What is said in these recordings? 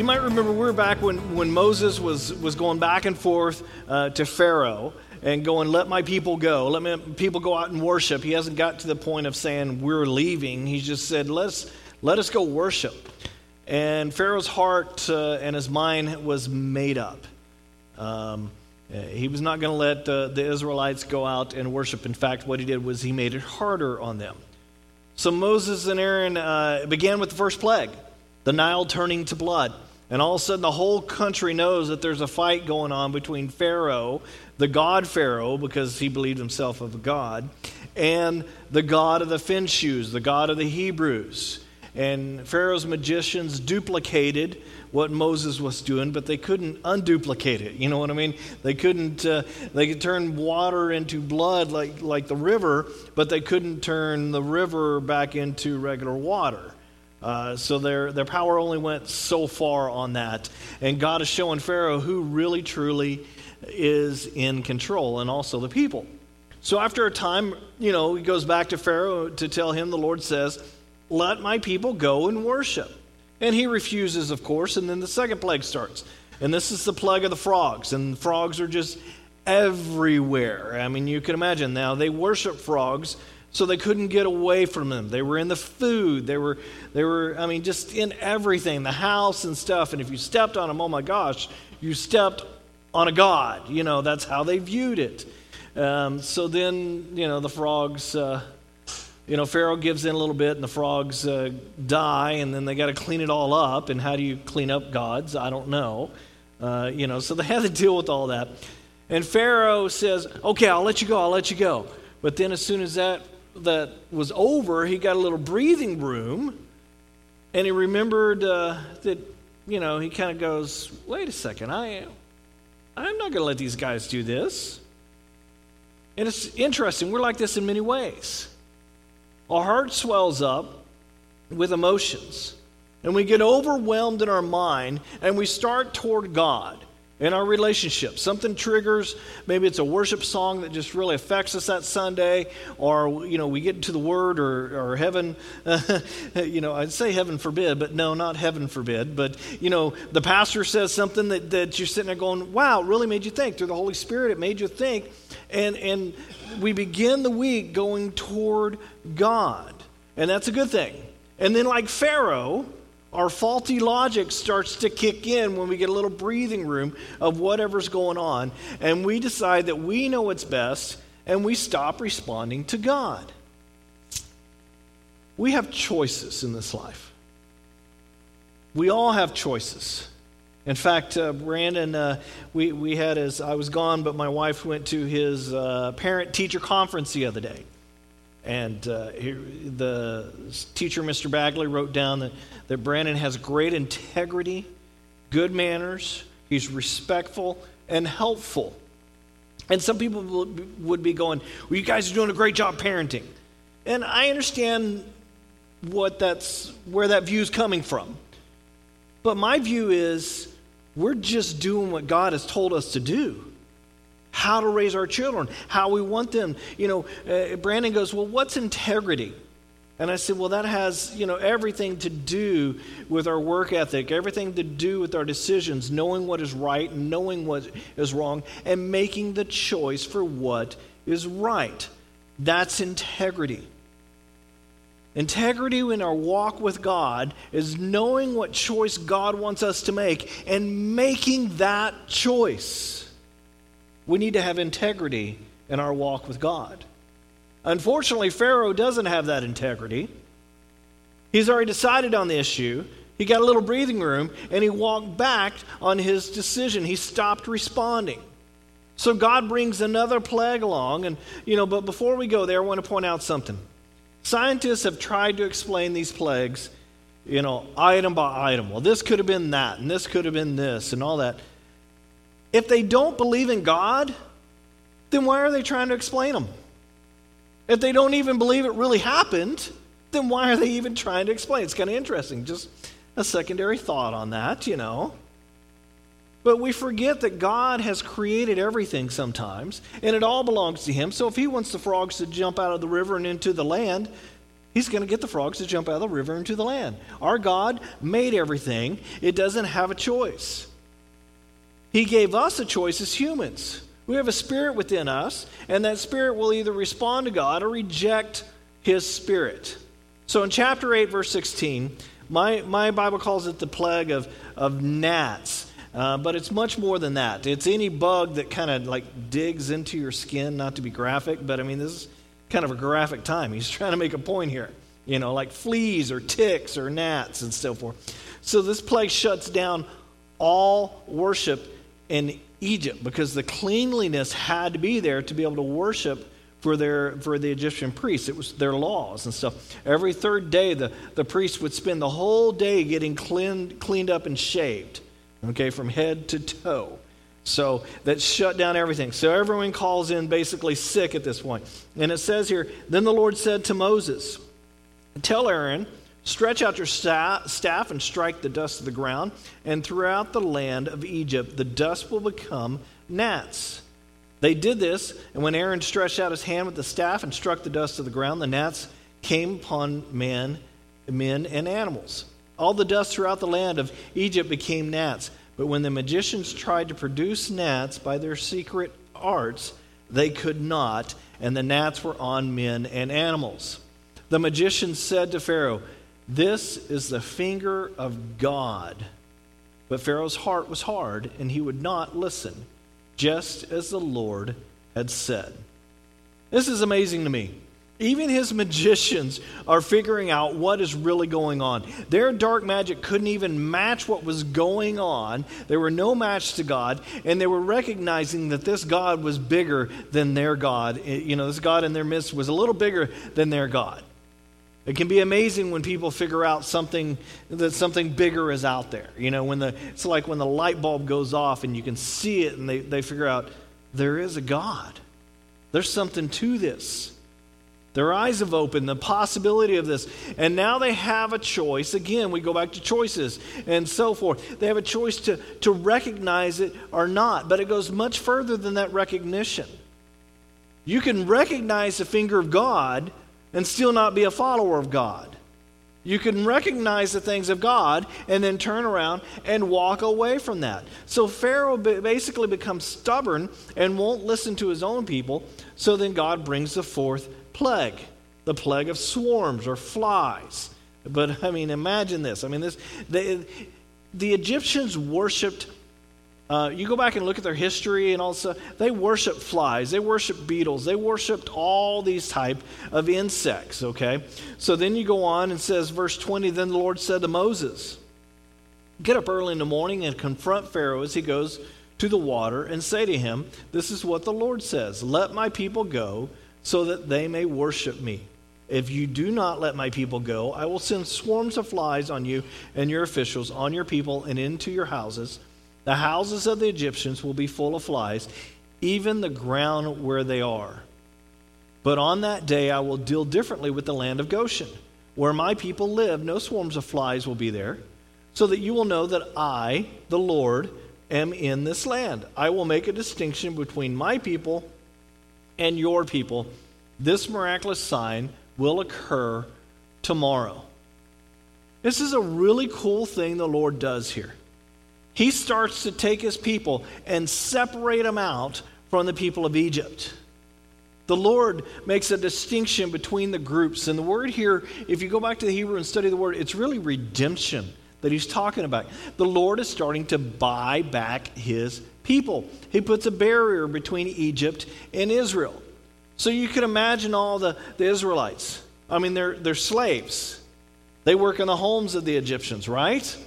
You might remember we were back when, when Moses was, was going back and forth uh, to Pharaoh and going, Let my people go. Let my people go out and worship. He hasn't got to the point of saying, We're leaving. He just said, Let's, Let us go worship. And Pharaoh's heart uh, and his mind was made up. Um, he was not going to let uh, the Israelites go out and worship. In fact, what he did was he made it harder on them. So Moses and Aaron uh, began with the first plague the Nile turning to blood. And all of a sudden, the whole country knows that there's a fight going on between Pharaoh, the god Pharaoh, because he believed himself of a god, and the god of the Finshews, the god of the Hebrews. And Pharaoh's magicians duplicated what Moses was doing, but they couldn't unduplicate it. You know what I mean? They couldn't. Uh, they could turn water into blood like like the river, but they couldn't turn the river back into regular water. Uh, so their, their power only went so far on that. And God is showing Pharaoh who really, truly is in control and also the people. So after a time, you know, he goes back to Pharaoh to tell him, the Lord says, Let my people go and worship. And he refuses, of course. And then the second plague starts. And this is the plague of the frogs. And frogs are just everywhere. I mean, you can imagine now, they worship frogs so they couldn't get away from them. They were in the food. They were, they were, I mean, just in everything, the house and stuff. And if you stepped on them, oh my gosh, you stepped on a god. You know, that's how they viewed it. Um, so then, you know, the frogs, uh, you know, Pharaoh gives in a little bit and the frogs uh, die, and then they got to clean it all up. And how do you clean up gods? I don't know. Uh, you know, so they had to deal with all that. And Pharaoh says, okay, I'll let you go, I'll let you go. But then as soon as that that was over, he got a little breathing room, and he remembered uh, that, you know, he kind of goes, wait a second, I, I'm not going to let these guys do this. And it's interesting, we're like this in many ways. Our heart swells up with emotions, and we get overwhelmed in our mind, and we start toward God in our relationship. Something triggers, maybe it's a worship song that just really affects us that Sunday, or, you know, we get into the Word or, or heaven, you know, I'd say heaven forbid, but no, not heaven forbid. But, you know, the pastor says something that, that you're sitting there going, wow, really made you think. Through the Holy Spirit, it made you think. And, and we begin the week going toward God. And that's a good thing. And then, like Pharaoh, our faulty logic starts to kick in when we get a little breathing room of whatever's going on, and we decide that we know what's best, and we stop responding to God. We have choices in this life. We all have choices. In fact, uh, Brandon, uh, we, we had his, I was gone, but my wife went to his uh, parent teacher conference the other day. And uh, he, the teacher, Mr. Bagley, wrote down that, that Brandon has great integrity, good manners, he's respectful, and helpful. And some people would be going, Well, you guys are doing a great job parenting. And I understand what that's, where that view is coming from. But my view is we're just doing what God has told us to do how to raise our children, how we want them. You know, uh, Brandon goes, Well, what's integrity? And I said, Well, that has, you know, everything to do with our work ethic, everything to do with our decisions, knowing what is right, knowing what is wrong, and making the choice for what is right. That's integrity. Integrity in our walk with God is knowing what choice God wants us to make and making that choice. We need to have integrity in our walk with God. Unfortunately, Pharaoh doesn't have that integrity. He's already decided on the issue. He got a little breathing room and he walked back on his decision. He stopped responding. So God brings another plague along. And, you know, but before we go there, I want to point out something. Scientists have tried to explain these plagues, you know, item by item. Well, this could have been that, and this could have been this, and all that. If they don't believe in God, then why are they trying to explain them? If they don't even believe it really happened, then why are they even trying to explain? It's kind of interesting. Just a secondary thought on that, you know. But we forget that God has created everything sometimes, and it all belongs to Him. So if He wants the frogs to jump out of the river and into the land, He's going to get the frogs to jump out of the river into the land. Our God made everything, it doesn't have a choice. He gave us a choice as humans. We have a spirit within us, and that spirit will either respond to God or reject his spirit. So in chapter 8, verse 16, my, my Bible calls it the plague of, of gnats. Uh, but it's much more than that. It's any bug that kind of like digs into your skin, not to be graphic, but I mean, this is kind of a graphic time. He's trying to make a point here, you know, like fleas or ticks or gnats and so forth. So this plague shuts down all worship in Egypt because the cleanliness had to be there to be able to worship for their for the Egyptian priests. It was their laws and stuff. Every third day, the, the priest would spend the whole day getting cleaned, cleaned up and shaved, okay, from head to toe. So that shut down everything. So everyone calls in basically sick at this point. And it says here, then the Lord said to Moses, Tell Aaron, stretch out your staff and strike the dust of the ground, and throughout the land of Egypt the dust will become gnats. They did this, and when Aaron stretched out his hand with the staff and struck the dust of the ground, the gnats came upon men, men and animals. All the dust throughout the land of Egypt became gnats. But when the magicians tried to produce gnats by their secret arts, they could not, and the gnats were on men and animals. The magicians said to Pharaoh, This is the finger of God. But Pharaoh's heart was hard, and he would not listen just as the Lord had said. This is amazing to me. Even his magicians are figuring out what is really going on. Their dark magic couldn't even match what was going on. They were no match to God, and they were recognizing that this God was bigger than their God. You know, this God in their midst was a little bigger than their God. It can be amazing when people figure out something that something bigger is out there. You know, when the it's like when the light bulb goes off and you can see it and they, they figure out there is a God. There's something to this. Their eyes have opened, the possibility of this. And now they have a choice. Again, we go back to choices and so forth. They have a choice to, to recognize it or not, but it goes much further than that recognition. You can recognize the finger of God and still not be a follower of God. You can recognize the things of God and then turn around and walk away from that. So Pharaoh basically becomes stubborn and won't listen to his own people. So then God brings the fourth plague, the plague of swarms or flies. But I mean, imagine this. I mean, this the, the Egyptians worshipped uh, you go back and look at their history and all. They worship flies. They worship beetles. They worshipped all these type of insects. Okay. So then you go on and says, verse twenty. Then the Lord said to Moses, "Get up early in the morning and confront Pharaoh as he goes to the water, and say to him, This is what the Lord says: Let my people go, so that they may worship me." If you do not let my people go, I will send swarms of flies on you and your officials, on your people, and into your houses. The houses of the Egyptians will be full of flies, even the ground where they are. But on that day I will deal differently with the land of Goshen. Where my people live, no swarms of flies will be there, so that you will know that I, the Lord, am in this land. I will make a distinction between my people and your people. This miraculous sign will occur tomorrow. This is a really cool thing the Lord does here he starts to take his people and separate them out from the people of Egypt. The Lord makes a distinction between the groups. And the word here, if you go back to the Hebrew and study the word, it's really redemption that he's talking about. The Lord is starting to buy back his people. He puts a barrier between Egypt and Israel. So you can imagine all the, the Israelites. I mean, they're, they're slaves. They work in the homes of the Egyptians, right?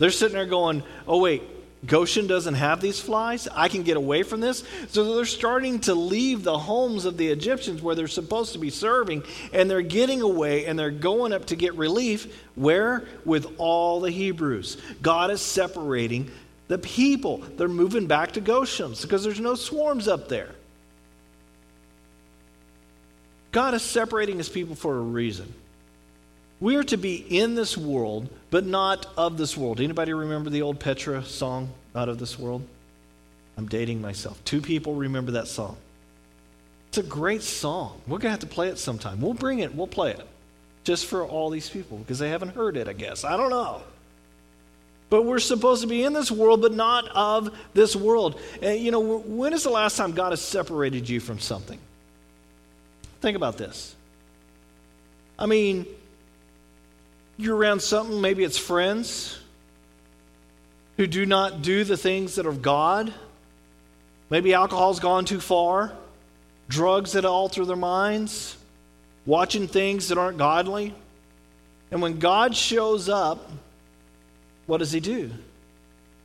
They're sitting there going, oh, wait, Goshen doesn't have these flies? I can get away from this? So they're starting to leave the homes of the Egyptians where they're supposed to be serving, and they're getting away and they're going up to get relief. Where? With all the Hebrews. God is separating the people. They're moving back to Goshen because there's no swarms up there. God is separating his people for a reason. We are to be in this world, but not of this world. Anybody remember the old Petra song, Not of This World? I'm dating myself. Two people remember that song. It's a great song. We're going to have to play it sometime. We'll bring it, we'll play it. just for all these people because they haven't heard it, I guess. I don't know. But we're supposed to be in this world, but not of this world. And, you know, when is the last time God has separated you from something? Think about this. I mean, you're around something, maybe it's friends who do not do the things that are of God. Maybe alcohol's gone too far, drugs that alter their minds, watching things that aren't godly. And when God shows up, what does he do?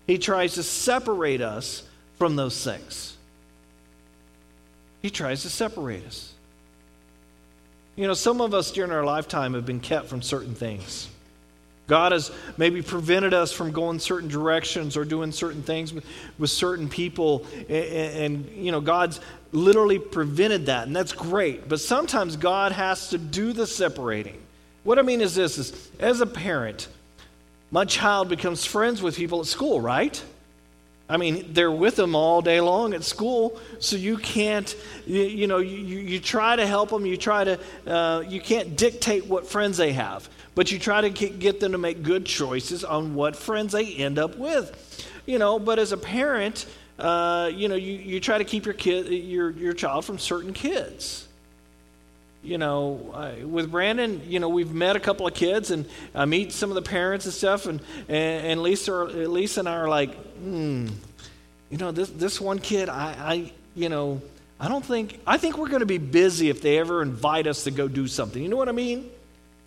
He tries to separate us from those things. He tries to separate us. You know, some of us during our lifetime have been kept from certain things. God has maybe prevented us from going certain directions or doing certain things with, with certain people. And, and, you know, God's literally prevented that, and that's great. But sometimes God has to do the separating. What I mean is this is as a parent, my child becomes friends with people at school, right? I mean, they're with them all day long at school, so you can't, you, you know, you, you try to help them, you try to, uh, you can't dictate what friends they have, but you try to get them to make good choices on what friends they end up with. You know, but as a parent, uh, you know, you, you try to keep your kid, your, your child from certain kids you know, uh, with Brandon, you know, we've met a couple of kids and I meet some of the parents and stuff, and, and, and Lisa, Lisa and I are like, hmm, you know, this, this one kid, I, I, you know, I don't think, I think we're going to be busy if they ever invite us to go do something. You know what I mean?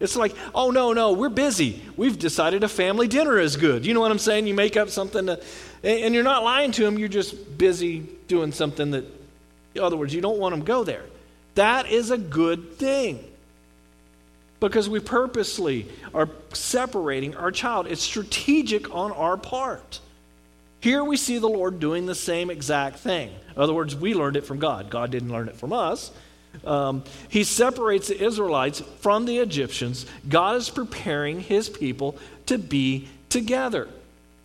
It's like, oh, no, no, we're busy. We've decided a family dinner is good. You know what I'm saying? You make up something, to, and you're not lying to them, you're just busy doing something that, in other words, you don't want them to go there. That is a good thing. Because we purposely are separating our child. It's strategic on our part. Here we see the Lord doing the same exact thing. In other words, we learned it from God. God didn't learn it from us. Um, he separates the Israelites from the Egyptians. God is preparing his people to be together.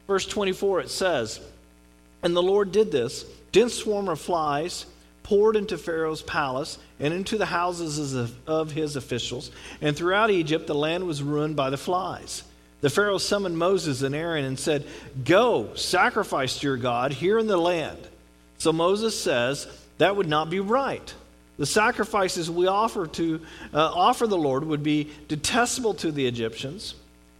Verse 24 it says, And the Lord did this. Dense swarm of flies poured into Pharaoh's palace and into the houses of his officials. And throughout Egypt, the land was ruined by the flies. The Pharaoh summoned Moses and Aaron and said, Go, sacrifice to your God here in the land. So Moses says, That would not be right. The sacrifices we offer to uh, offer the Lord would be detestable to the Egyptians.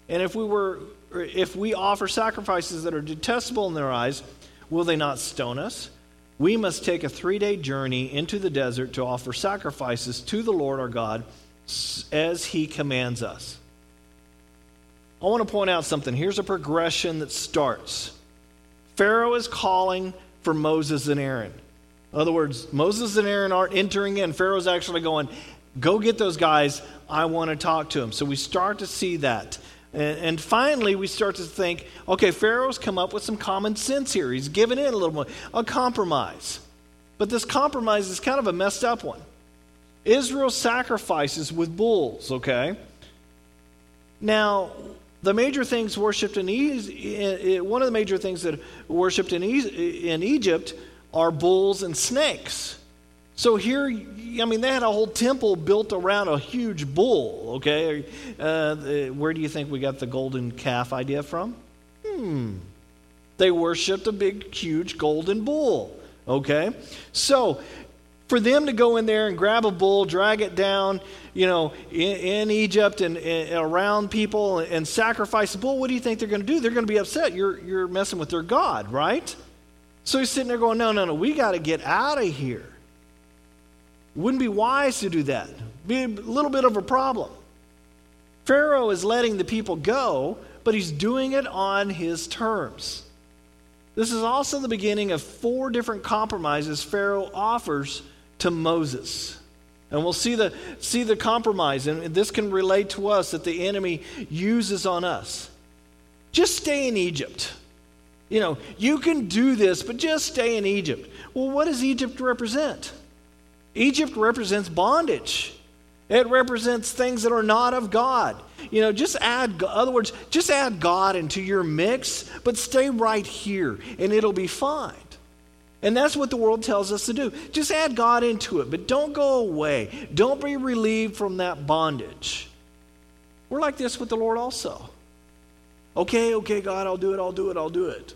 And if we were if we offer sacrifices that are detestable in their eyes, will they not stone us? We must take a three day journey into the desert to offer sacrifices to the Lord our God as he commands us. I want to point out something. Here's a progression that starts Pharaoh is calling for Moses and Aaron. In other words, Moses and Aaron aren't entering in. Pharaoh's actually going, Go get those guys. I want to talk to them. So we start to see that. And, and, finally, we start to think okay, Pharaoh's come up with some common sense here. He's given in a little more, a compromise. But this compromise is kind of a messed up one. Israel sacrifices with bulls, okay? Now, the major things worshipped in Egypt, one of the major things that worshipped in, in Egypt are bulls and snakes. So here, I mean, they had a whole temple built around a huge bull, okay? Uh, where do you think we got the golden calf idea from? Hmm. They worshiped a big, huge golden bull, okay? So for them to go in there and grab a bull, drag it down, you know, in, in Egypt and, and, around people and, and sacrifice the bull, what do you think they're going to do? They're going to be upset. You're, you're messing with their God, right? So he's sitting there going, no, no, no, we got to get out of here. Wouldn't be wise to do that. Be a little bit of a problem. Pharaoh is letting the people go, but he's doing it on his terms. This is also the beginning of four different compromises Pharaoh offers to Moses. And we'll see the, see the compromise, and this can relate to us that the enemy uses on us. Just stay in Egypt. You know, you can do this, but just stay in Egypt. Well, what does Egypt represent? Egypt represents bondage. It represents things that are not of God. You know, just add, other words, just add God into your mix, but stay right here and it'll be fine. And that's what the world tells us to do. Just add God into it, but don't go away. Don't be relieved from that bondage. We're like this with the Lord also. Okay, okay, God, I'll do it, I'll do it, I'll do it.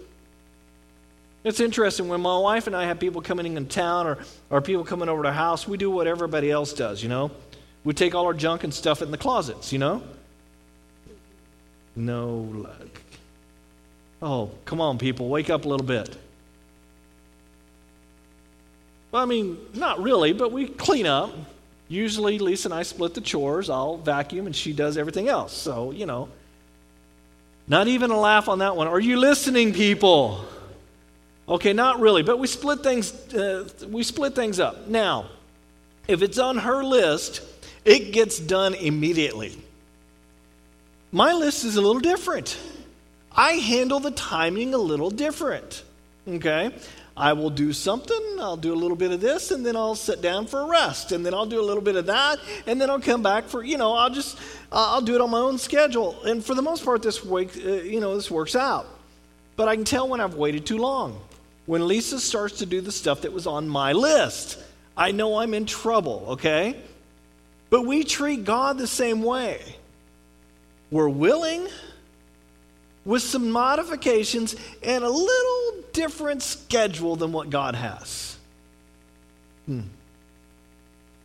It's interesting when my wife and I have people coming in town or, or people coming over to our house, we do what everybody else does, you know? We take all our junk and stuff in the closets, you know? No luck. Oh, come on, people, wake up a little bit. Well, I mean, not really, but we clean up. Usually, Lisa and I split the chores. I'll vacuum and she does everything else. So, you know, not even a laugh on that one. Are you listening, people? Okay, not really, but we split things. Uh, we split things up. Now, if it's on her list, it gets done immediately. My list is a little different. I handle the timing a little different. Okay? I will do something, I'll do a little bit of this, and then I'll sit down for a rest, and then I'll do a little bit of that, and then I'll come back for, you know, I'll just, I'll do it on my own schedule. And for the most part, this week, uh, you know, this works out. But I can tell when I've waited too long. When Lisa starts to do the stuff that was on my list, I know I'm in trouble, okay? But we treat God the same way. We're willing with some modifications and a little different schedule than what God has. Hmm.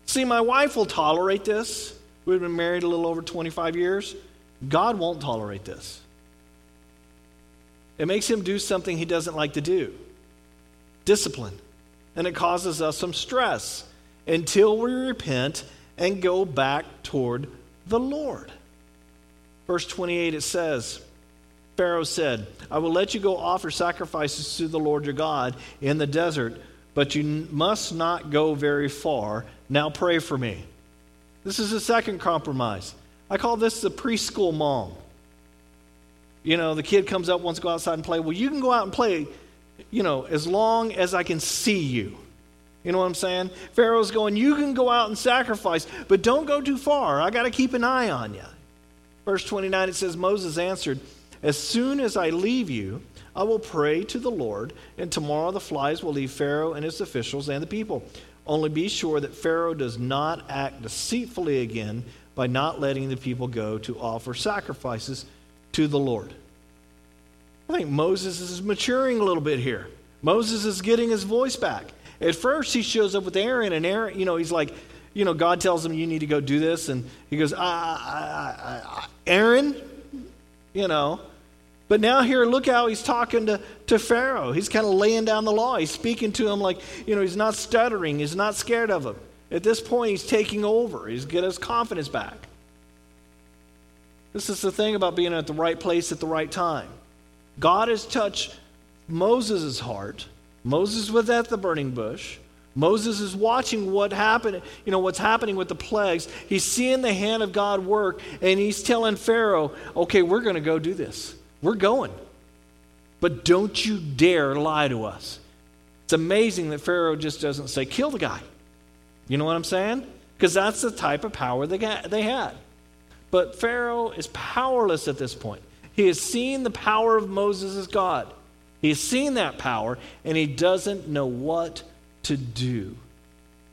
See, my wife will tolerate this. We've been married a little over 25 years. God won't tolerate this. It makes him do something he doesn't like to do discipline. And it causes us some stress until we repent and go back toward the Lord. Verse 28 it says, Pharaoh said, I will let you go offer sacrifices to the Lord your God in the desert, but you must not go very far. Now pray for me. This is the second compromise. I call this the preschool mom. You know, the kid comes up, wants to go outside and play. Well, you can go out and play, you know, as long as I can see you. You know what I'm saying? Pharaoh's going, You can go out and sacrifice, but don't go too far. I got to keep an eye on you. Verse 29, it says, Moses answered, as soon as I leave you, I will pray to the Lord, and tomorrow the flies will leave Pharaoh and his officials and the people. Only be sure that Pharaoh does not act deceitfully again by not letting the people go to offer sacrifices to the Lord. I think Moses is maturing a little bit here. Moses is getting his voice back. At first, he shows up with Aaron, and Aaron, you know, he's like, you know, God tells him, you need to go do this. And he goes, Aaron, you know, but now, here, look how he's talking to, to Pharaoh. He's kind of laying down the law. He's speaking to him like, you know, he's not stuttering, he's not scared of him. At this point, he's taking over, he's getting his confidence back. This is the thing about being at the right place at the right time. God has touched Moses' heart. Moses was at the burning bush. Moses is watching what happened, you know, what's happening with the plagues. He's seeing the hand of God work, and he's telling Pharaoh, okay, we're going to go do this. We're going. But don't you dare lie to us. It's amazing that Pharaoh just doesn't say, kill the guy. You know what I'm saying? Because that's the type of power they, got, they had. But Pharaoh is powerless at this point. He has seen the power of Moses as God. He has seen that power, and he doesn't know what to do.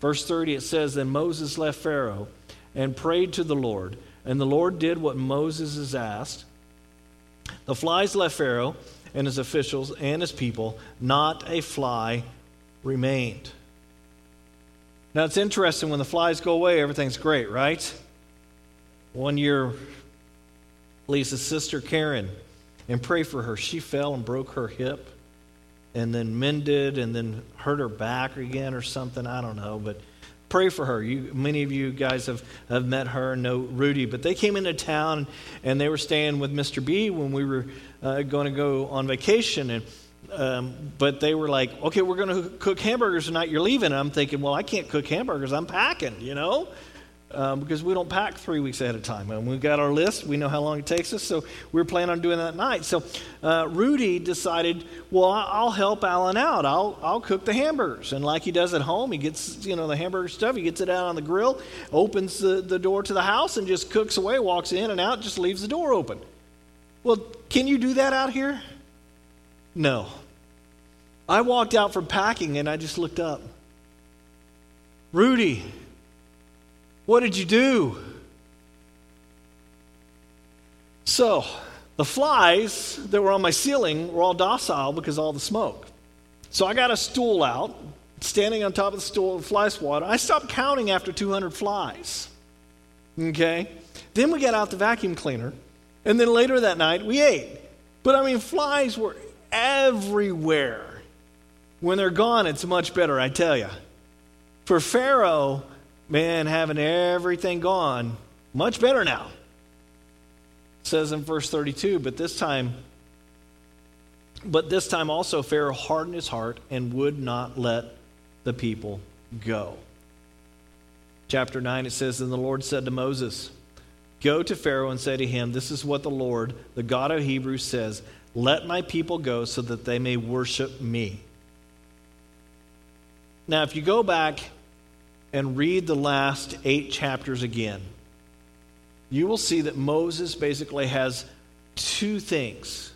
Verse 30, it says, Then Moses left Pharaoh and prayed to the Lord, and the Lord did what Moses has asked. The flies left Pharaoh and his officials and his people, not a fly remained. Now it's interesting when the flies go away, everything's great, right? One year, Lisa's sister Karen, and pray for her. She fell and broke her hip and then mended and then hurt her back again or something. I don't know, but pray for her. You, many of you guys have, have met her and know Rudy, but they came into town and they were staying with Mr. B when we were uh, going to go on vacation. And um, but they were like, okay, we're going to cook hamburgers tonight. You're leaving. And I'm thinking, well, I can't cook hamburgers. I'm packing, you know um, because we don't pack three weeks ahead of time. And we've got our list, we know how long it takes us, so we are planning on doing that night. So uh, Rudy decided, well, I'll help Alan out. I'll, I'll cook the hamburgers. And like he does at home, he gets, you know, the hamburger stuff, he gets it out on the grill, opens the, the door to the house, and just cooks away, walks in and out, just leaves the door open. Well, can you do that out here? No. I walked out from packing and I just looked up. Rudy, what did you do? So, the flies that were on my ceiling were all docile because of all the smoke. So I got a stool out, standing on top of the stool, fly swatter. I stopped counting after 200 flies. Okay? Then we got out the vacuum cleaner, and then later that night we ate. But I mean, flies were everywhere. When they're gone, it's much better, I tell you. For Pharaoh, man, having everything gone, much better now. It says in verse 32, but this time, but this time also Pharaoh hardened his heart and would not let the people go. Chapter 9, it says, And the Lord said to Moses, Go to Pharaoh and say to him, This is what the Lord, the God of Hebrews, says Let my people go so that they may worship me. Now, if you go back and read the last eight chapters again, you will see that Moses basically has two things.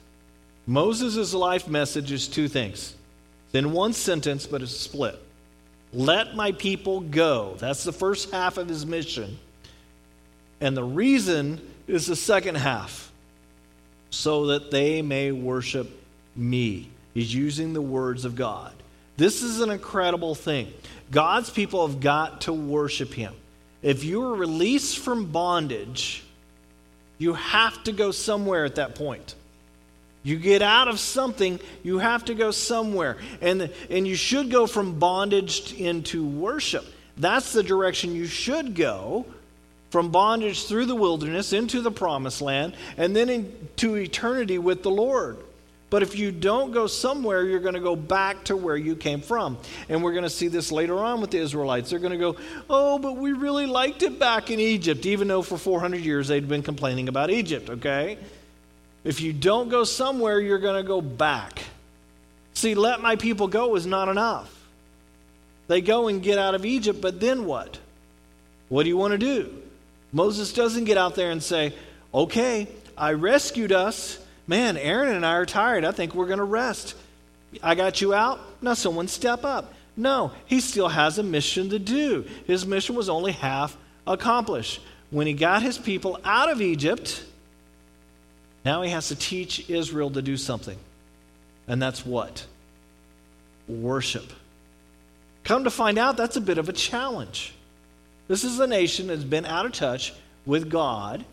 Moses' life message is two things. It's in one sentence, but it's split. Let my people go. That's the first half of his mission. And the reason is the second half so that they may worship me. He's using the words of God. This is an incredible thing. God's people have got to worship him. If you are released from bondage, you have to go somewhere at that point. You get out of something, you have to go somewhere. And, and you should go from bondage into worship. That's the direction you should go from bondage through the wilderness into the promised land and then into eternity with the Lord. But if you don't go somewhere, you're going to go back to where you came from. And we're going to see this later on with the Israelites. They're going to go, oh, but we really liked it back in Egypt, even though for 400 years they'd been complaining about Egypt, okay? If you don't go somewhere, you're going to go back. See, let my people go is not enough. They go and get out of Egypt, but then what? What do you want to do? Moses doesn't get out there and say, okay, I rescued us. Man, Aaron and I are tired. I think we're going to rest. I got you out. Now, someone step up. No, he still has a mission to do. His mission was only half accomplished. When he got his people out of Egypt, now he has to teach Israel to do something. And that's what? Worship. Come to find out, that's a bit of a challenge. This is a nation that's been out of touch with God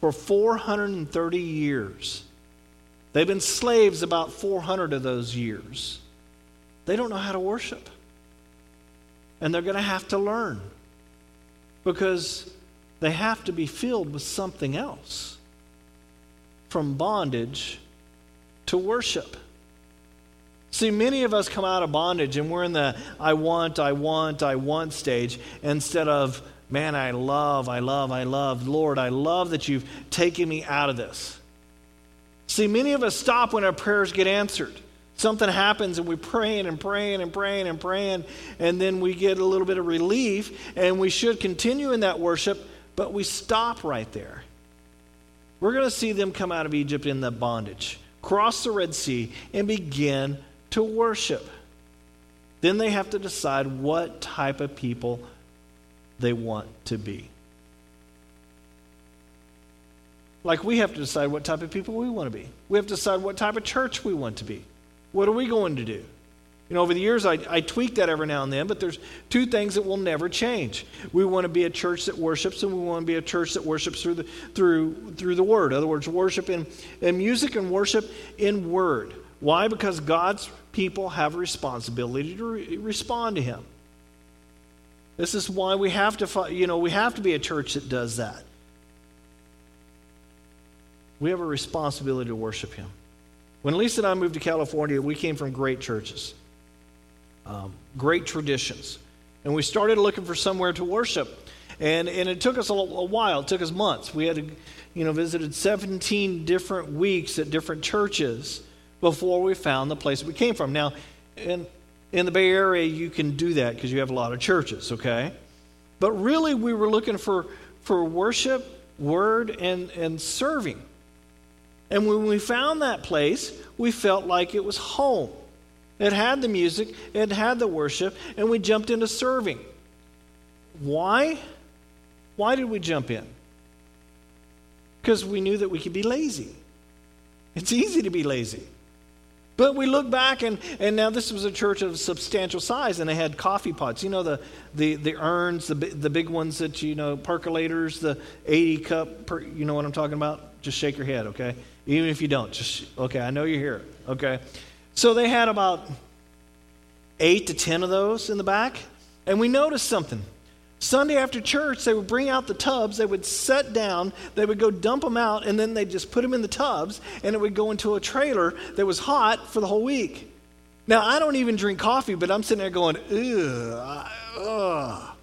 for 430 years. They've been slaves about 400 of those years. They don't know how to worship. And they're going to have to learn because they have to be filled with something else from bondage to worship. See, many of us come out of bondage and we're in the I want, I want, I want stage instead of, man, I love, I love, I love. Lord, I love that you've taken me out of this. See, many of us stop when our prayers get answered. Something happens and we're praying and praying and praying and praying, and then we get a little bit of relief, and we should continue in that worship, but we stop right there. We're going to see them come out of Egypt in the bondage, cross the Red Sea, and begin to worship. Then they have to decide what type of people they want to be. Like we have to decide what type of people we want to be. We have to decide what type of church we want to be. What are we going to do? You know, over the years, I, I tweak that every now and then, but there's two things that will never change. We want to be a church that worships, and we want to be a church that worships through the, through, through the Word. In other words, worship in, in music and worship in Word. Why? Because God's people have a responsibility to re- respond to Him. This is why we have to, you know, we have to be a church that does that. We have a responsibility to worship Him. When Lisa and I moved to California, we came from great churches um, great traditions. And we started looking for somewhere to worship. And, and it took us a, a while. It took us months. We had, you know, visited 17 different weeks at different churches before we found the place we came from. Now, in, in the Bay Area, you can do that because you have a lot of churches, okay? But really, we were looking for, for worship, word, and, and serving. And when we found that place, we felt like it was home. It had the music, it had the worship, and we jumped into serving. Why? Why did we jump in? because we knew that we could be lazy. It's easy to be lazy. But we look back, and, and now this was a church of substantial size, and they had coffee pots. You know, the, the, the urns, the, the big ones that, you know, percolators, the 80 cup, per, you know what I'm talking about? Just shake your head, okay? Even if you don't, just, okay, I know you're here, okay? So they had about eight to 10 of those in the back, and we noticed something. Sunday after church, they would bring out the tubs, they would set down, they would go dump them out, and then they'd just put them in the tubs, and it would go into a trailer that was hot for the whole week. Now, I don't even drink coffee, but I'm sitting there going, ugh, ugh.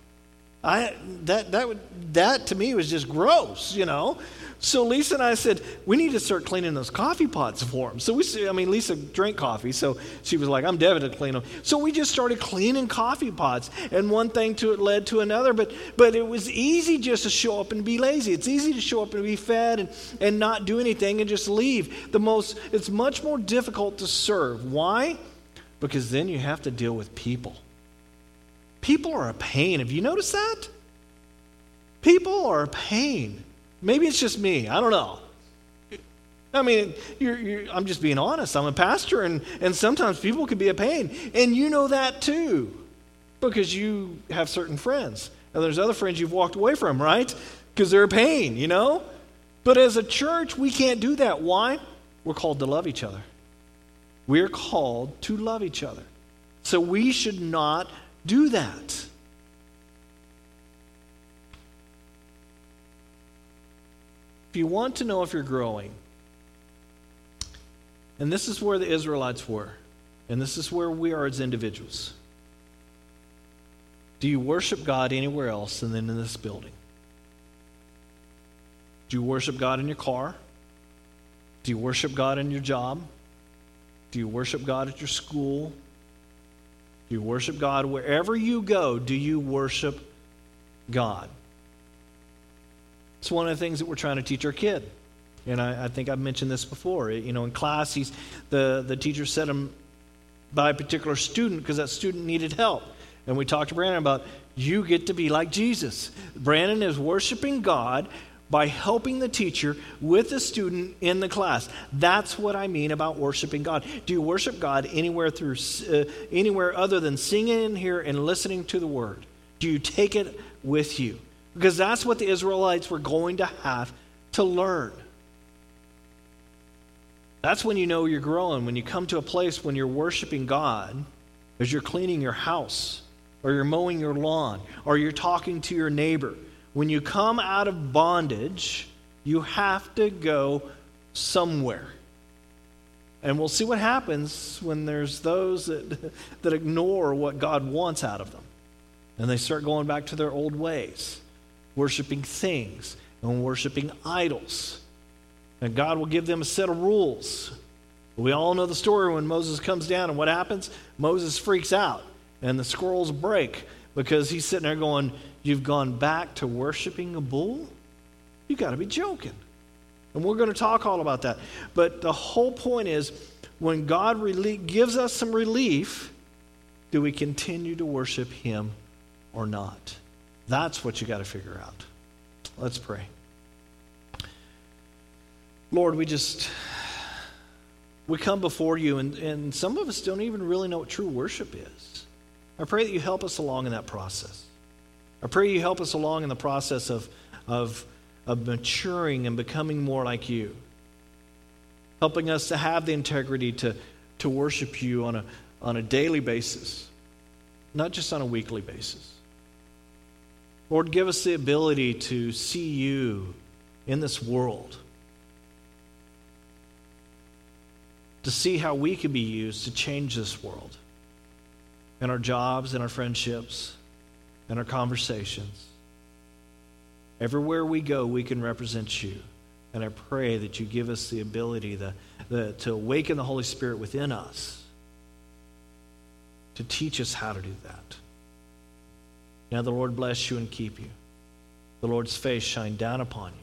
I, that, that, would, that to me was just gross, you know? So Lisa and I said, we need to start cleaning those coffee pots for them. So we, I mean, Lisa drank coffee, so she was like, I'm definitely to clean them. So we just started cleaning coffee pots, and one thing to it led to another. But but it was easy just to show up and be lazy. It's easy to show up and be fed and, and not do anything and just leave. The most, it's much more difficult to serve. Why? Because then you have to deal with people. People are a pain. Have you noticed that? People are a pain. Maybe it's just me. I don't know. I mean, you're, you're, I'm just being honest. I'm a pastor, and, and sometimes people can be a pain. And you know that too, because you have certain friends. And there's other friends you've walked away from, right? Because they're a pain, you know? But as a church, we can't do that. Why? We're called to love each other. We're called to love each other. So we should not do that. You want to know if you're growing, and this is where the Israelites were, and this is where we are as individuals. Do you worship God anywhere else than in this building? Do you worship God in your car? Do you worship God in your job? Do you worship God at your school? Do you worship God wherever you go? Do you worship God? It's one of the things that we're trying to teach our kid. And I, I think I've mentioned this before. You know, in class, he's, the, the teacher set him by a particular student because that student needed help. And we talked to Brandon about you get to be like Jesus. Brandon is worshiping God by helping the teacher with the student in the class. That's what I mean about worshiping God. Do you worship God anywhere through uh, anywhere other than singing in here and listening to the word? Do you take it with you? Because that's what the Israelites were going to have to learn. That's when you know you're growing, when you come to a place when you're worshiping God, as you're cleaning your house, or you're mowing your lawn, or you're talking to your neighbor. When you come out of bondage, you have to go somewhere. And we'll see what happens when there's those that, that ignore what God wants out of them. And they start going back to their old ways worshiping things and worshiping idols. And God will give them a set of rules. We all know the story when Moses comes down, and what happens? Moses freaks out, and the scrolls break because he's sitting there going, You've gone back to worshiping a bull? You got to be joking. And we're going to talk all about that. But the whole point is when God gives us some relief, do we continue to worship Him or not? That's what you got to figure out. Let's pray. Lord, we just we come before you and, and some of us don't even really know what true worship is. I pray that you help us along in that process. I pray you help us along in the process of, of, of maturing and becoming more like you. Helping us to have the integrity to, to worship you on a, on a daily basis, not just on a weekly basis. Lord, give us the ability to see you in this world, to see how we can be used to change this world in our jobs, in our friendships, in our conversations. Everywhere we go, we can represent you. And I pray that you give us the ability the, the, to awaken the Holy Spirit within us to teach us how to do that. Now the Lord bless you and keep you. The Lord's face shine down upon you.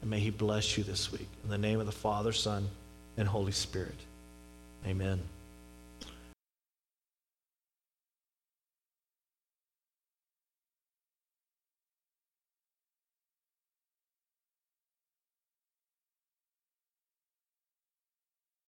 And may he bless you this week. In the name of the Father, Son, and Holy Spirit. Amen.